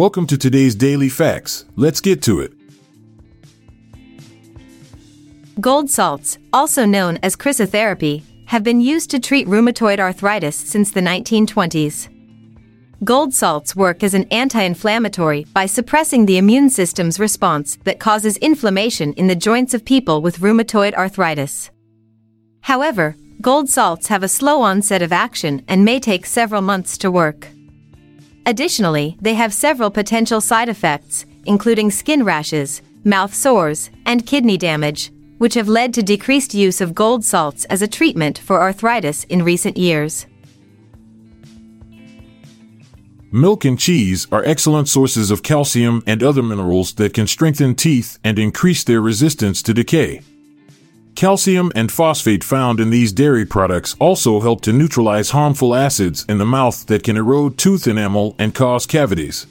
Welcome to today's Daily Facts. Let's get to it. Gold salts, also known as chrysotherapy, have been used to treat rheumatoid arthritis since the 1920s. Gold salts work as an anti inflammatory by suppressing the immune system's response that causes inflammation in the joints of people with rheumatoid arthritis. However, gold salts have a slow onset of action and may take several months to work. Additionally, they have several potential side effects, including skin rashes, mouth sores, and kidney damage, which have led to decreased use of gold salts as a treatment for arthritis in recent years. Milk and cheese are excellent sources of calcium and other minerals that can strengthen teeth and increase their resistance to decay. Calcium and phosphate found in these dairy products also help to neutralize harmful acids in the mouth that can erode tooth enamel and cause cavities.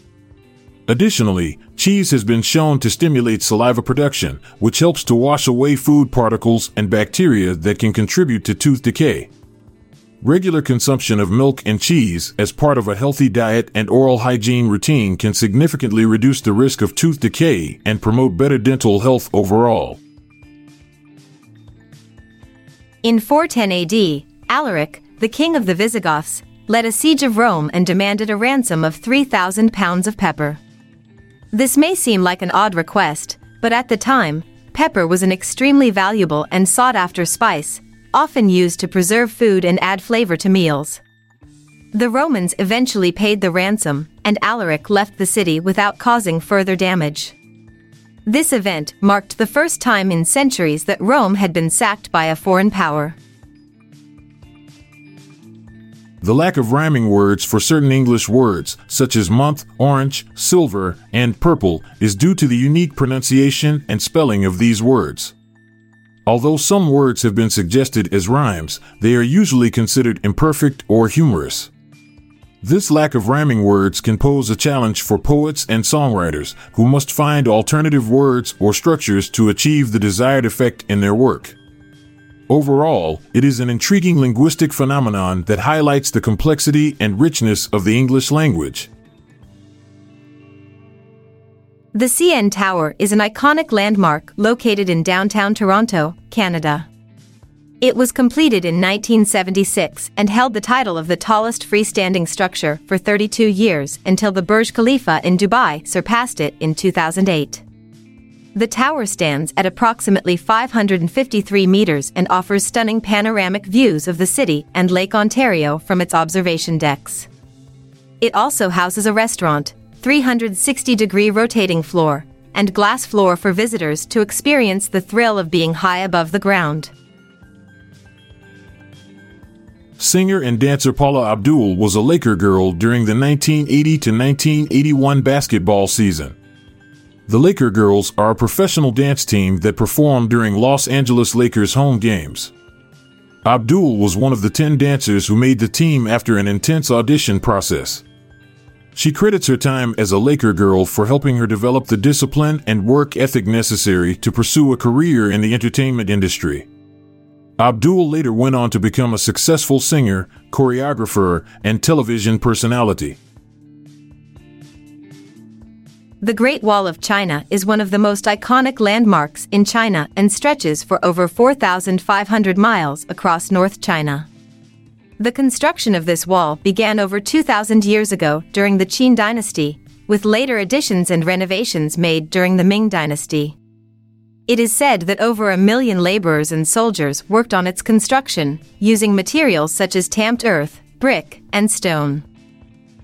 Additionally, cheese has been shown to stimulate saliva production, which helps to wash away food particles and bacteria that can contribute to tooth decay. Regular consumption of milk and cheese as part of a healthy diet and oral hygiene routine can significantly reduce the risk of tooth decay and promote better dental health overall. In 410 AD, Alaric, the king of the Visigoths, led a siege of Rome and demanded a ransom of 3,000 pounds of pepper. This may seem like an odd request, but at the time, pepper was an extremely valuable and sought after spice, often used to preserve food and add flavor to meals. The Romans eventually paid the ransom, and Alaric left the city without causing further damage. This event marked the first time in centuries that Rome had been sacked by a foreign power. The lack of rhyming words for certain English words, such as month, orange, silver, and purple, is due to the unique pronunciation and spelling of these words. Although some words have been suggested as rhymes, they are usually considered imperfect or humorous. This lack of rhyming words can pose a challenge for poets and songwriters who must find alternative words or structures to achieve the desired effect in their work. Overall, it is an intriguing linguistic phenomenon that highlights the complexity and richness of the English language. The CN Tower is an iconic landmark located in downtown Toronto, Canada. It was completed in 1976 and held the title of the tallest freestanding structure for 32 years until the Burj Khalifa in Dubai surpassed it in 2008. The tower stands at approximately 553 meters and offers stunning panoramic views of the city and Lake Ontario from its observation decks. It also houses a restaurant, 360 degree rotating floor, and glass floor for visitors to experience the thrill of being high above the ground. Singer and dancer Paula Abdul was a Laker girl during the 1980 to 1981 basketball season. The Laker Girls are a professional dance team that perform during Los Angeles Lakers home games. Abdul was one of the 10 dancers who made the team after an intense audition process. She credits her time as a Laker girl for helping her develop the discipline and work ethic necessary to pursue a career in the entertainment industry. Abdul later went on to become a successful singer, choreographer, and television personality. The Great Wall of China is one of the most iconic landmarks in China and stretches for over 4,500 miles across North China. The construction of this wall began over 2,000 years ago during the Qin dynasty, with later additions and renovations made during the Ming dynasty. It is said that over a million laborers and soldiers worked on its construction, using materials such as tamped earth, brick, and stone.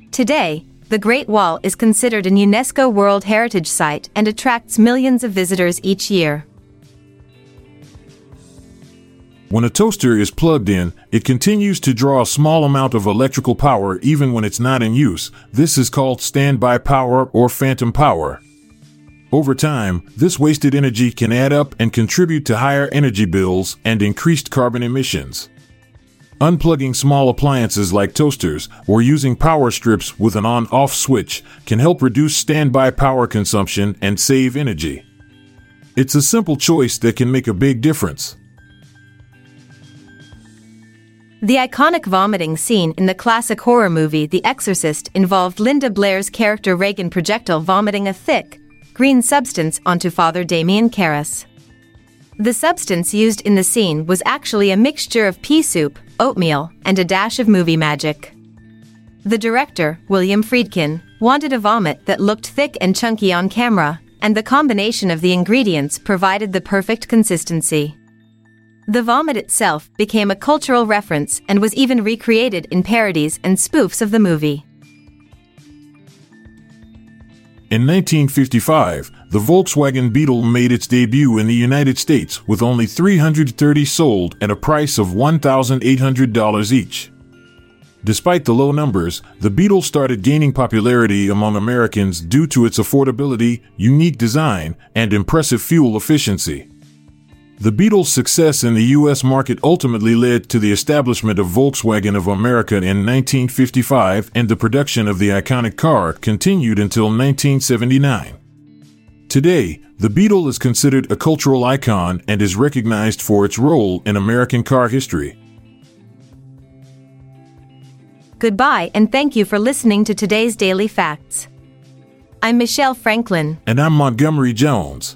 Today, the Great Wall is considered an UNESCO World Heritage Site and attracts millions of visitors each year. When a toaster is plugged in, it continues to draw a small amount of electrical power even when it's not in use. This is called standby power or phantom power. Over time, this wasted energy can add up and contribute to higher energy bills and increased carbon emissions. Unplugging small appliances like toasters or using power strips with an on off switch can help reduce standby power consumption and save energy. It's a simple choice that can make a big difference. The iconic vomiting scene in the classic horror movie The Exorcist involved Linda Blair's character Regan projectile vomiting a thick, green substance onto Father Damien Karras. The substance used in the scene was actually a mixture of pea soup, oatmeal, and a dash of movie magic. The director, William Friedkin, wanted a vomit that looked thick and chunky on camera, and the combination of the ingredients provided the perfect consistency. The vomit itself became a cultural reference and was even recreated in parodies and spoofs of the movie. In 1955, the Volkswagen Beetle made its debut in the United States with only 330 sold at a price of $1,800 each. Despite the low numbers, the Beetle started gaining popularity among Americans due to its affordability, unique design, and impressive fuel efficiency. The Beetle's success in the U.S. market ultimately led to the establishment of Volkswagen of America in 1955, and the production of the iconic car continued until 1979. Today, the Beetle is considered a cultural icon and is recognized for its role in American car history. Goodbye, and thank you for listening to today's Daily Facts. I'm Michelle Franklin. And I'm Montgomery Jones.